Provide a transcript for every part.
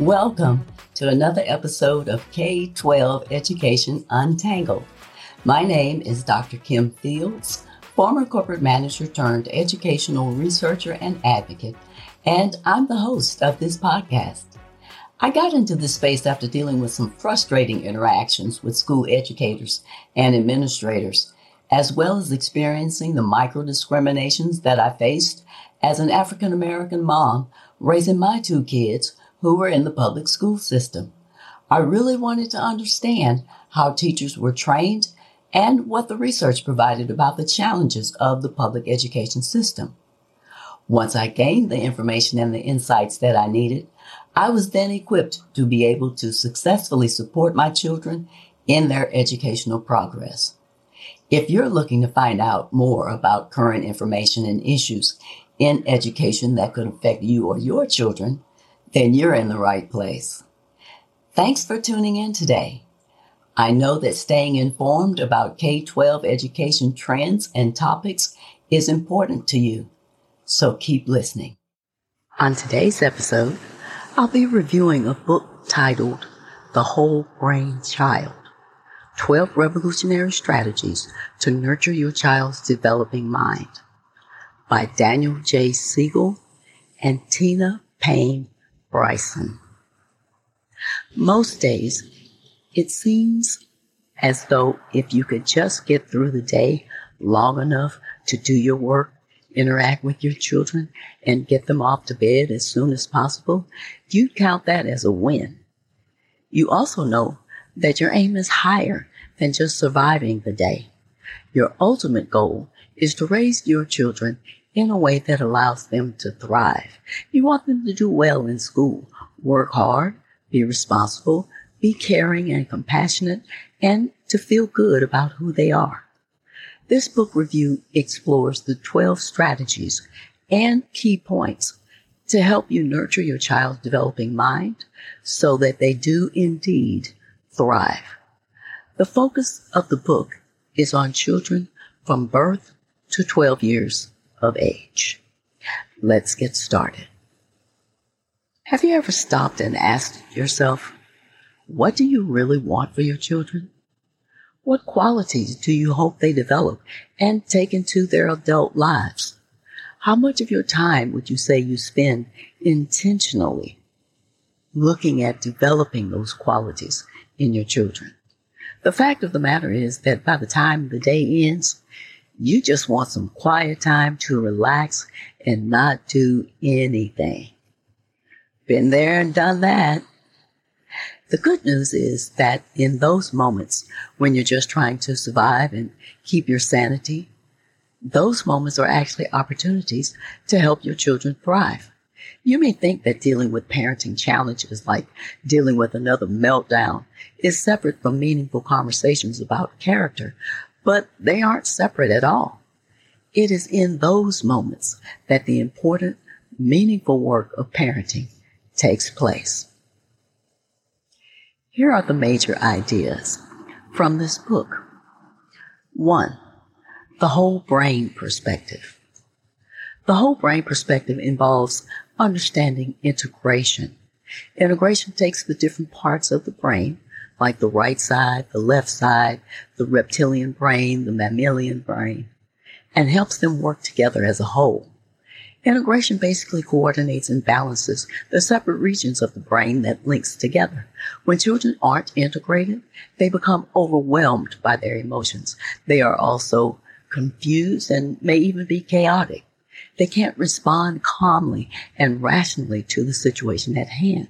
Welcome to another episode of K 12 Education Untangled. My name is Dr. Kim Fields, former corporate manager turned educational researcher and advocate, and I'm the host of this podcast. I got into this space after dealing with some frustrating interactions with school educators and administrators, as well as experiencing the micro discriminations that I faced as an African American mom raising my two kids who were in the public school system. I really wanted to understand how teachers were trained and what the research provided about the challenges of the public education system. Once I gained the information and the insights that I needed, I was then equipped to be able to successfully support my children in their educational progress. If you're looking to find out more about current information and issues in education that could affect you or your children, then you're in the right place. Thanks for tuning in today. I know that staying informed about K 12 education trends and topics is important to you, so keep listening. On today's episode, I'll be reviewing a book titled The Whole Brain Child 12 Revolutionary Strategies to Nurture Your Child's Developing Mind by Daniel J. Siegel and Tina Payne Bryson. Most days, it seems as though if you could just get through the day long enough to do your work, interact with your children, and get them off to bed as soon as possible, you'd count that as a win. You also know that your aim is higher than just surviving the day. Your ultimate goal is to raise your children in a way that allows them to thrive. You want them to do well in school, work hard, be responsible, be caring and compassionate, and to feel good about who they are. This book review explores the 12 strategies and key points to help you nurture your child's developing mind so that they do indeed thrive. The focus of the book is on children from birth to 12 years of age. Let's get started. Have you ever stopped and asked yourself, what do you really want for your children? What qualities do you hope they develop and take into their adult lives? How much of your time would you say you spend intentionally looking at developing those qualities in your children? The fact of the matter is that by the time the day ends, you just want some quiet time to relax and not do anything. Been there and done that. The good news is that in those moments when you're just trying to survive and keep your sanity, those moments are actually opportunities to help your children thrive. You may think that dealing with parenting challenges like dealing with another meltdown is separate from meaningful conversations about character, but they aren't separate at all. It is in those moments that the important, meaningful work of parenting takes place. Here are the major ideas from this book. One, the whole brain perspective. The whole brain perspective involves understanding integration. Integration takes the different parts of the brain like the right side, the left side, the reptilian brain, the mammalian brain, and helps them work together as a whole. Integration basically coordinates and balances the separate regions of the brain that links together. When children aren't integrated, they become overwhelmed by their emotions. They are also confused and may even be chaotic. They can't respond calmly and rationally to the situation at hand.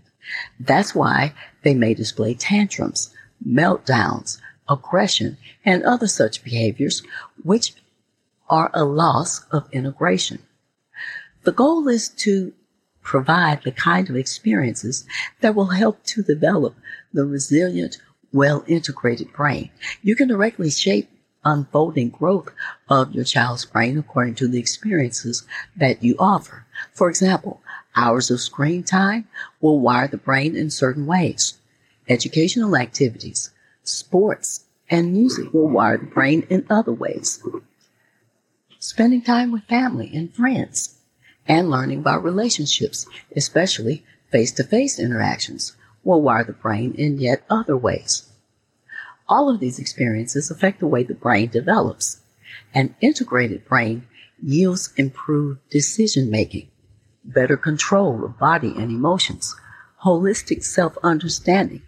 That's why they may display tantrums, meltdowns, aggression, and other such behaviors, which are a loss of integration. The goal is to provide the kind of experiences that will help to develop the resilient, well integrated brain. You can directly shape unfolding growth of your child's brain according to the experiences that you offer. For example, hours of screen time will wire the brain in certain ways. Educational activities, sports, and music will wire the brain in other ways. Spending time with family and friends and learning about relationships, especially face to face interactions, will wire the brain in yet other ways. All of these experiences affect the way the brain develops. An integrated brain yields improved decision making, better control of body and emotions, holistic self understanding,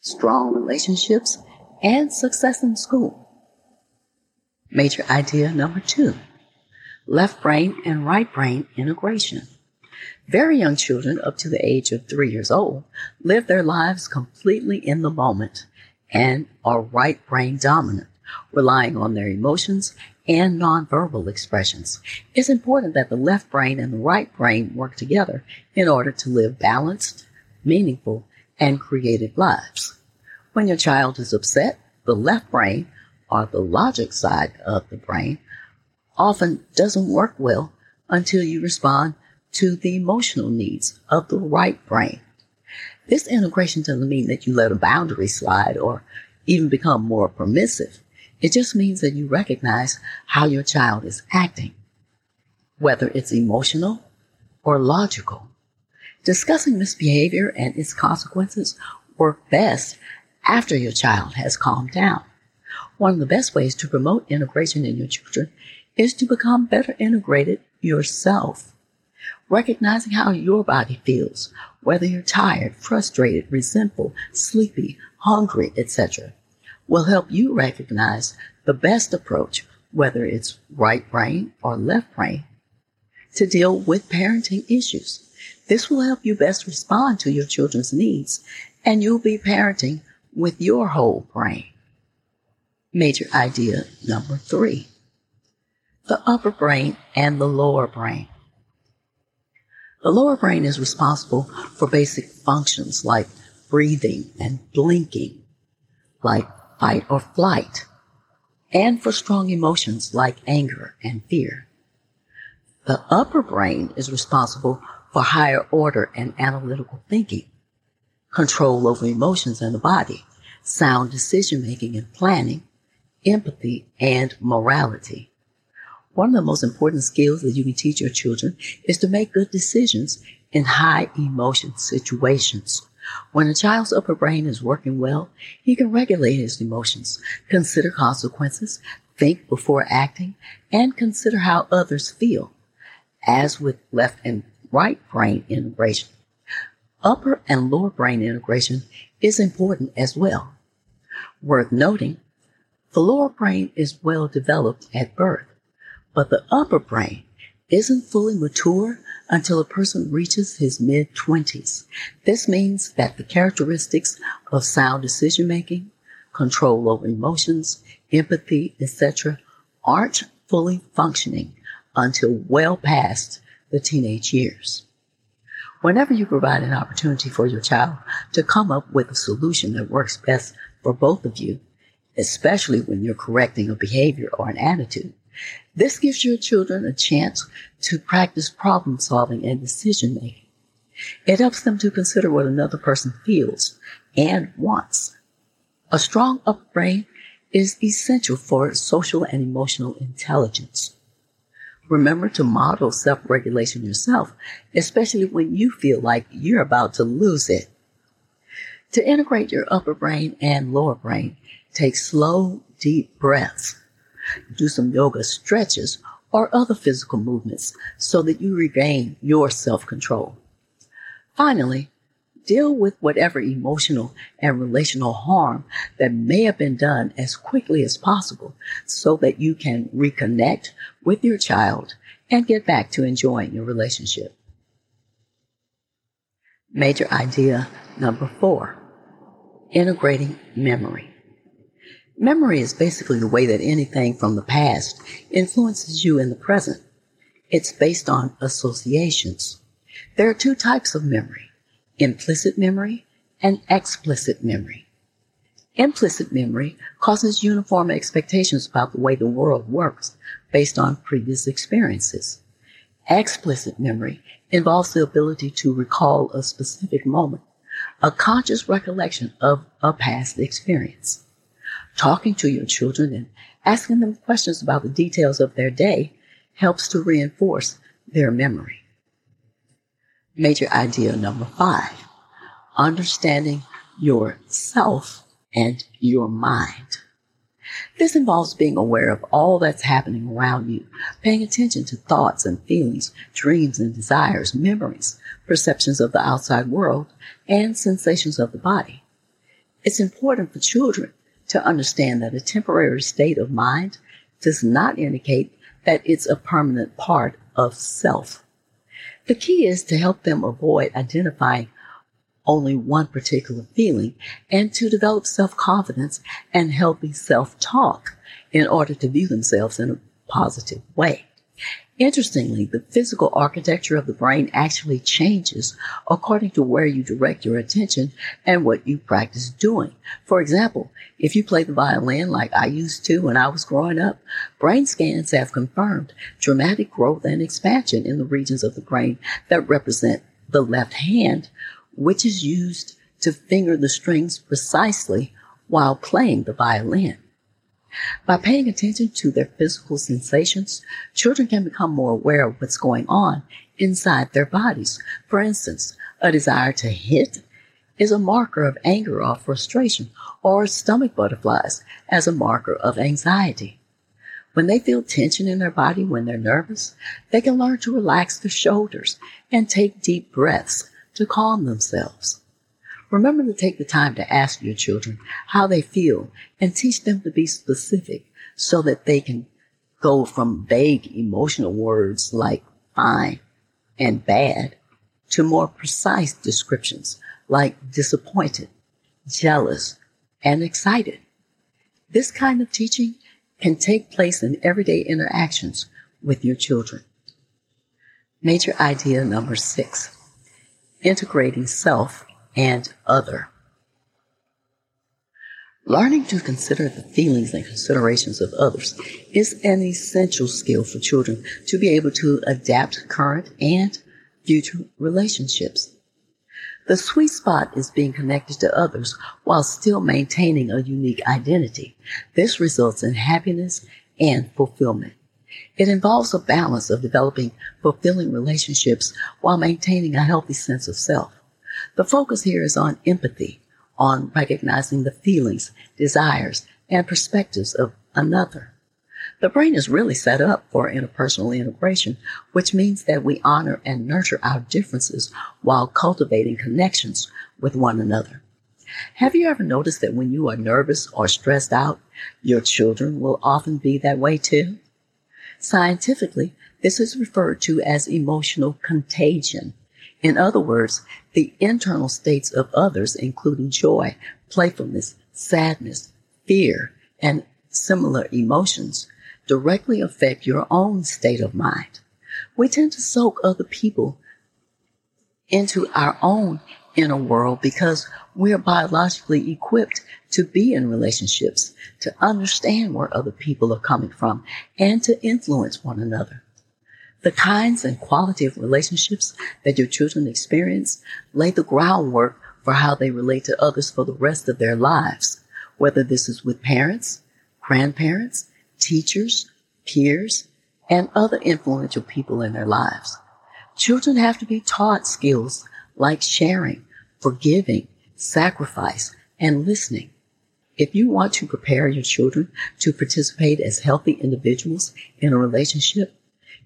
strong relationships, and success in school. Major idea number two left brain and right brain integration. Very young children up to the age of three years old live their lives completely in the moment and are right brain dominant, relying on their emotions and nonverbal expressions. It's important that the left brain and the right brain work together in order to live balanced, meaningful, and creative lives. When your child is upset, the left brain, or the logic side of the brain, often doesn't work well until you respond to the emotional needs of the right brain. This integration doesn't mean that you let a boundary slide or even become more permissive. It just means that you recognize how your child is acting, whether it's emotional or logical. Discussing misbehavior and its consequences work best after your child has calmed down. One of the best ways to promote integration in your children is to become better integrated yourself. Recognizing how your body feels, whether you're tired, frustrated, resentful, sleepy, hungry, etc., will help you recognize the best approach, whether it's right brain or left brain, to deal with parenting issues. This will help you best respond to your children's needs, and you'll be parenting with your whole brain. Major idea number three the upper brain and the lower brain. The lower brain is responsible for basic functions like breathing and blinking, like fight or flight, and for strong emotions like anger and fear. The upper brain is responsible for higher order and analytical thinking, control over emotions and the body, sound decision making and planning, empathy, and morality. One of the most important skills that you can teach your children is to make good decisions in high emotion situations. When a child's upper brain is working well, he can regulate his emotions, consider consequences, think before acting, and consider how others feel. As with left and right brain integration, upper and lower brain integration is important as well. Worth noting, the lower brain is well developed at birth but the upper brain isn't fully mature until a person reaches his mid 20s. This means that the characteristics of sound decision making, control over emotions, empathy, etc., aren't fully functioning until well past the teenage years. Whenever you provide an opportunity for your child to come up with a solution that works best for both of you, especially when you're correcting a behavior or an attitude, this gives your children a chance to practice problem solving and decision making. It helps them to consider what another person feels and wants. A strong upper brain is essential for social and emotional intelligence. Remember to model self-regulation yourself, especially when you feel like you're about to lose it. To integrate your upper brain and lower brain, take slow, deep breaths do some yoga stretches or other physical movements so that you regain your self control. Finally, deal with whatever emotional and relational harm that may have been done as quickly as possible so that you can reconnect with your child and get back to enjoying your relationship. Major idea number four integrating memory. Memory is basically the way that anything from the past influences you in the present. It's based on associations. There are two types of memory, implicit memory and explicit memory. Implicit memory causes uniform expectations about the way the world works based on previous experiences. Explicit memory involves the ability to recall a specific moment, a conscious recollection of a past experience. Talking to your children and asking them questions about the details of their day helps to reinforce their memory. Major idea number five, understanding yourself and your mind. This involves being aware of all that's happening around you, paying attention to thoughts and feelings, dreams and desires, memories, perceptions of the outside world, and sensations of the body. It's important for children to understand that a temporary state of mind does not indicate that it's a permanent part of self. The key is to help them avoid identifying only one particular feeling and to develop self-confidence and healthy self-talk in order to view themselves in a positive way. Interestingly, the physical architecture of the brain actually changes according to where you direct your attention and what you practice doing. For example, if you play the violin like I used to when I was growing up, brain scans have confirmed dramatic growth and expansion in the regions of the brain that represent the left hand, which is used to finger the strings precisely while playing the violin. By paying attention to their physical sensations, children can become more aware of what's going on inside their bodies. For instance, a desire to hit is a marker of anger or frustration, or stomach butterflies as a marker of anxiety. When they feel tension in their body when they're nervous, they can learn to relax their shoulders and take deep breaths to calm themselves. Remember to take the time to ask your children how they feel and teach them to be specific so that they can go from vague emotional words like fine and bad to more precise descriptions like disappointed, jealous, and excited. This kind of teaching can take place in everyday interactions with your children. Major idea number six integrating self and other. Learning to consider the feelings and considerations of others is an essential skill for children to be able to adapt current and future relationships. The sweet spot is being connected to others while still maintaining a unique identity. This results in happiness and fulfillment. It involves a balance of developing fulfilling relationships while maintaining a healthy sense of self. The focus here is on empathy, on recognizing the feelings, desires, and perspectives of another. The brain is really set up for interpersonal integration, which means that we honor and nurture our differences while cultivating connections with one another. Have you ever noticed that when you are nervous or stressed out, your children will often be that way too? Scientifically, this is referred to as emotional contagion. In other words, the internal states of others, including joy, playfulness, sadness, fear, and similar emotions, directly affect your own state of mind. We tend to soak other people into our own inner world because we are biologically equipped to be in relationships, to understand where other people are coming from, and to influence one another. The kinds and quality of relationships that your children experience lay the groundwork for how they relate to others for the rest of their lives, whether this is with parents, grandparents, teachers, peers, and other influential people in their lives. Children have to be taught skills like sharing, forgiving, sacrifice, and listening. If you want to prepare your children to participate as healthy individuals in a relationship,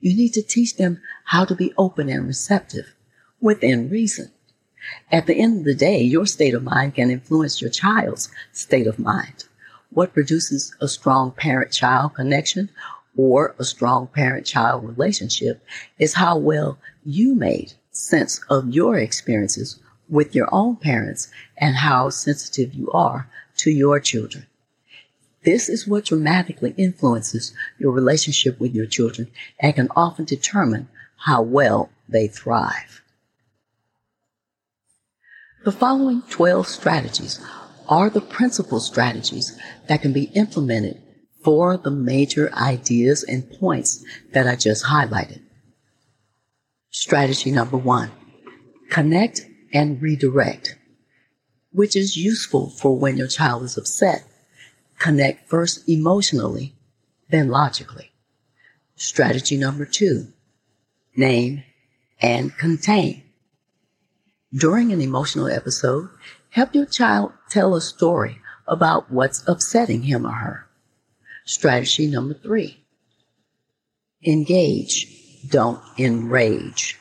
you need to teach them how to be open and receptive within reason. At the end of the day, your state of mind can influence your child's state of mind. What produces a strong parent child connection or a strong parent child relationship is how well you made sense of your experiences with your own parents and how sensitive you are to your children. This is what dramatically influences your relationship with your children and can often determine how well they thrive. The following 12 strategies are the principal strategies that can be implemented for the major ideas and points that I just highlighted. Strategy number one, connect and redirect, which is useful for when your child is upset. Connect first emotionally, then logically. Strategy number two, name and contain. During an emotional episode, help your child tell a story about what's upsetting him or her. Strategy number three, engage, don't enrage.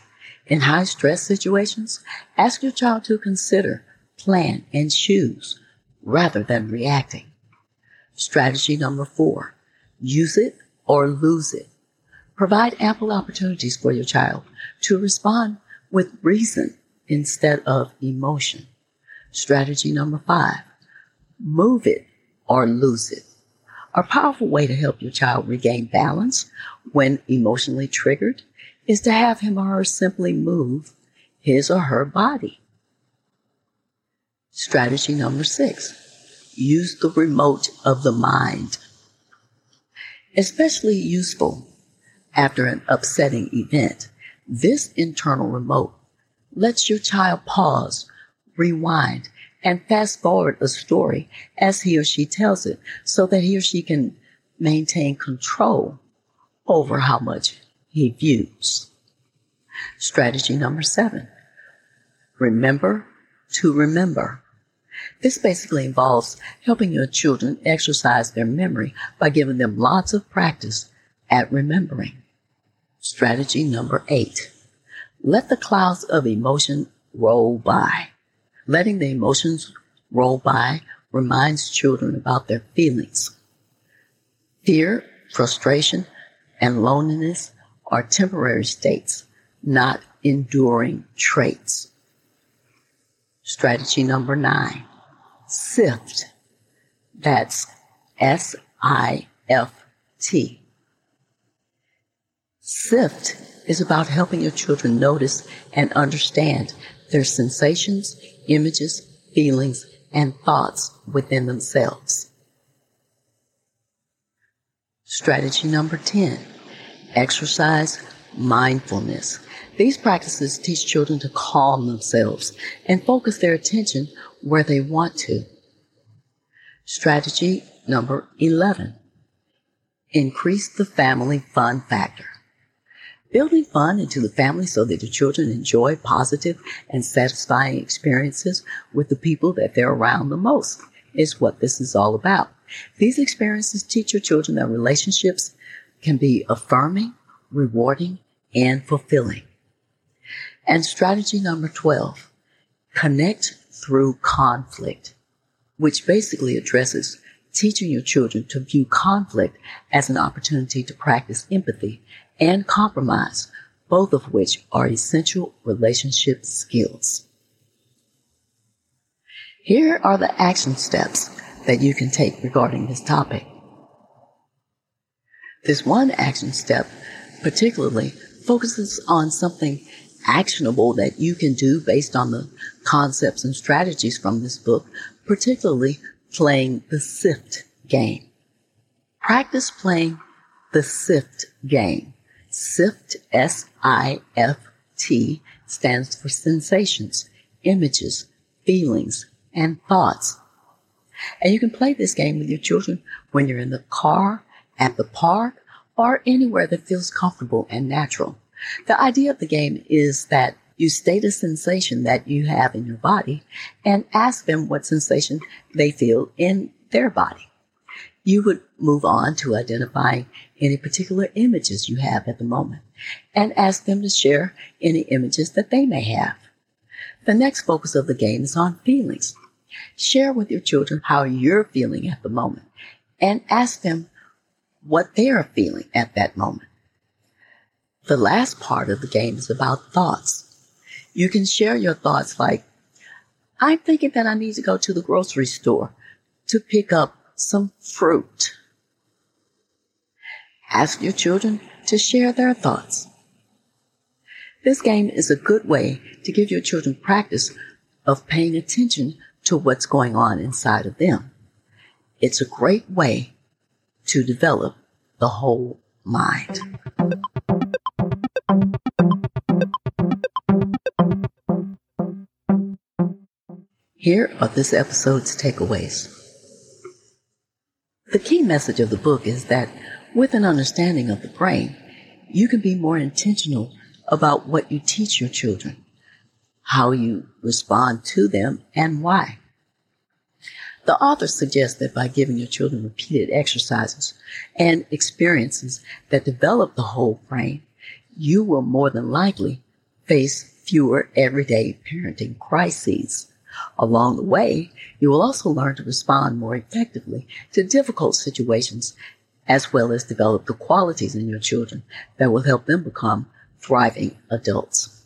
In high stress situations, ask your child to consider, plan, and choose rather than reacting. Strategy number four, use it or lose it. Provide ample opportunities for your child to respond with reason instead of emotion. Strategy number five, move it or lose it. A powerful way to help your child regain balance when emotionally triggered is to have him or her simply move his or her body. Strategy number six, use the remote of the mind. Especially useful after an upsetting event, this internal remote lets your child pause, rewind, and fast forward a story as he or she tells it so that he or she can maintain control over how much he views. Strategy number seven. Remember to remember. This basically involves helping your children exercise their memory by giving them lots of practice at remembering. Strategy number eight. Let the clouds of emotion roll by. Letting the emotions roll by reminds children about their feelings. Fear, frustration, and loneliness are temporary states, not enduring traits. Strategy number nine, sift. That's S I F T. Sift is about helping your children notice and understand their sensations, images, feelings, and thoughts within themselves. Strategy number 10 exercise mindfulness. These practices teach children to calm themselves and focus their attention where they want to. Strategy number 11 increase the family fun factor. Building fun into the family so that the children enjoy positive and satisfying experiences with the people that they're around the most is what this is all about. These experiences teach your children that relationships can be affirming, rewarding, and fulfilling. And strategy number 12, connect through conflict, which basically addresses teaching your children to view conflict as an opportunity to practice empathy and compromise, both of which are essential relationship skills. Here are the action steps that you can take regarding this topic. This one action step particularly focuses on something actionable that you can do based on the concepts and strategies from this book, particularly playing the SIFT game. Practice playing the SIFT game. SIFT, S-I-F-T, stands for sensations, images, feelings, and thoughts. And you can play this game with your children when you're in the car, at the park, or anywhere that feels comfortable and natural. The idea of the game is that you state a sensation that you have in your body and ask them what sensation they feel in their body you would move on to identifying any particular images you have at the moment and ask them to share any images that they may have. The next focus of the game is on feelings. Share with your children how you're feeling at the moment and ask them what they are feeling at that moment. The last part of the game is about thoughts. You can share your thoughts like, I'm thinking that I need to go to the grocery store to pick up some fruit. Ask your children to share their thoughts. This game is a good way to give your children practice of paying attention to what's going on inside of them. It's a great way to develop the whole mind. Here are this episode's takeaways. The key message of the book is that with an understanding of the brain, you can be more intentional about what you teach your children, how you respond to them, and why. The author suggests that by giving your children repeated exercises and experiences that develop the whole brain, you will more than likely face fewer everyday parenting crises. Along the way, you will also learn to respond more effectively to difficult situations as well as develop the qualities in your children that will help them become thriving adults.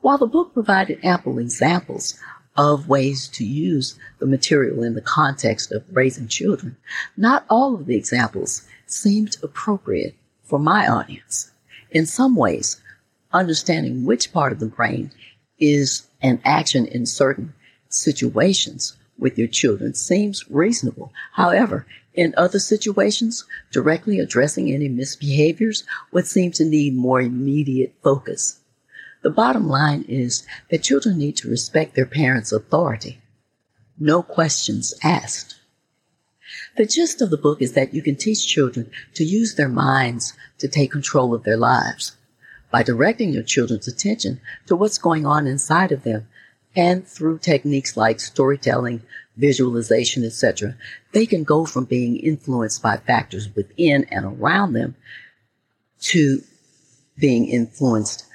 While the book provided ample examples of ways to use the material in the context of raising children, not all of the examples seemed appropriate for my audience. In some ways, understanding which part of the brain is an action in certain situations with your children seems reasonable. However, in other situations, directly addressing any misbehaviors would seem to need more immediate focus. The bottom line is that children need to respect their parents' authority. No questions asked. The gist of the book is that you can teach children to use their minds to take control of their lives. By directing your children's attention to what's going on inside of them and through techniques like storytelling, visualization, etc., they can go from being influenced by factors within and around them to being influenced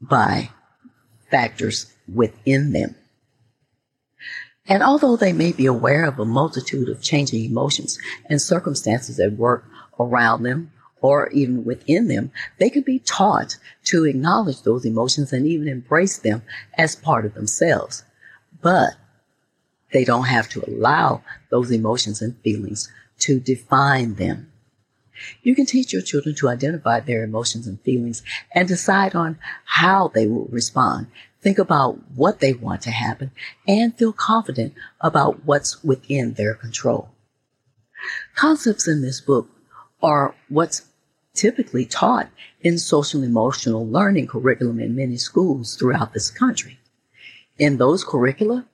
by factors within them. And although they may be aware of a multitude of changing emotions and circumstances at work around them or even within them, they can be taught to acknowledge those emotions and even embrace them as part of themselves. But they don't have to allow those emotions and feelings to define them. You can teach your children to identify their emotions and feelings and decide on how they will respond. Think about what they want to happen and feel confident about what's within their control. Concepts in this book are what's typically taught in social emotional learning curriculum in many schools throughout this country. In those curricula,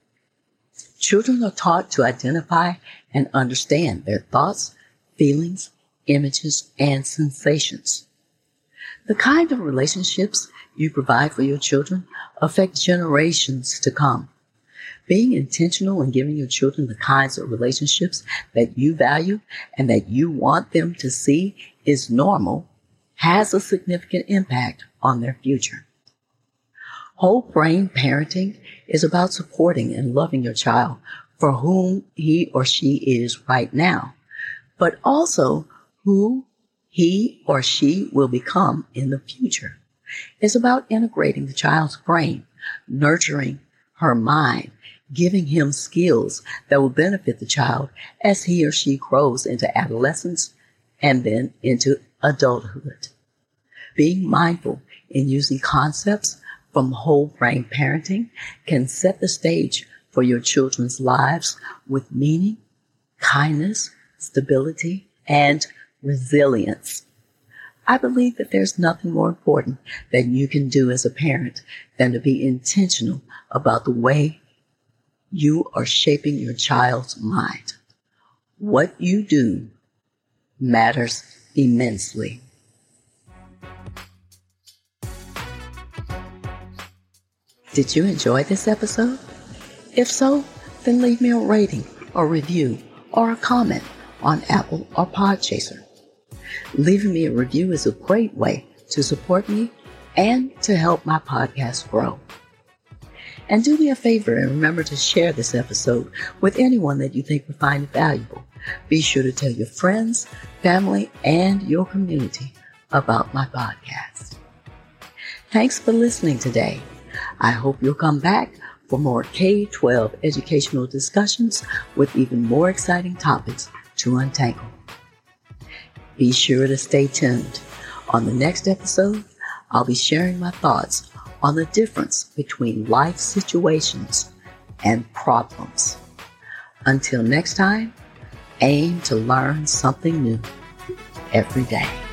children are taught to identify and understand their thoughts, feelings, images, and sensations. The kind of relationships you provide for your children affect generations to come. Being intentional in giving your children the kinds of relationships that you value and that you want them to see is normal has a significant impact on their future. Whole brain parenting is about supporting and loving your child for whom he or she is right now, but also who he or she will become in the future. It's about integrating the child's brain, nurturing her mind, giving him skills that will benefit the child as he or she grows into adolescence and then into adulthood. Being mindful in using concepts from whole brain parenting can set the stage for your children's lives with meaning, kindness, stability, and resilience. I believe that there's nothing more important that you can do as a parent than to be intentional about the way you are shaping your child's mind. What you do matters immensely. Did you enjoy this episode? If so, then leave me a rating or review or a comment on Apple or Podchaser. Leaving me a review is a great way to support me and to help my podcast grow. And do me a favor and remember to share this episode with anyone that you think would find it valuable. Be sure to tell your friends, family, and your community about my podcast. Thanks for listening today. I hope you'll come back for more K 12 educational discussions with even more exciting topics to untangle. Be sure to stay tuned. On the next episode, I'll be sharing my thoughts on the difference between life situations and problems. Until next time, aim to learn something new every day.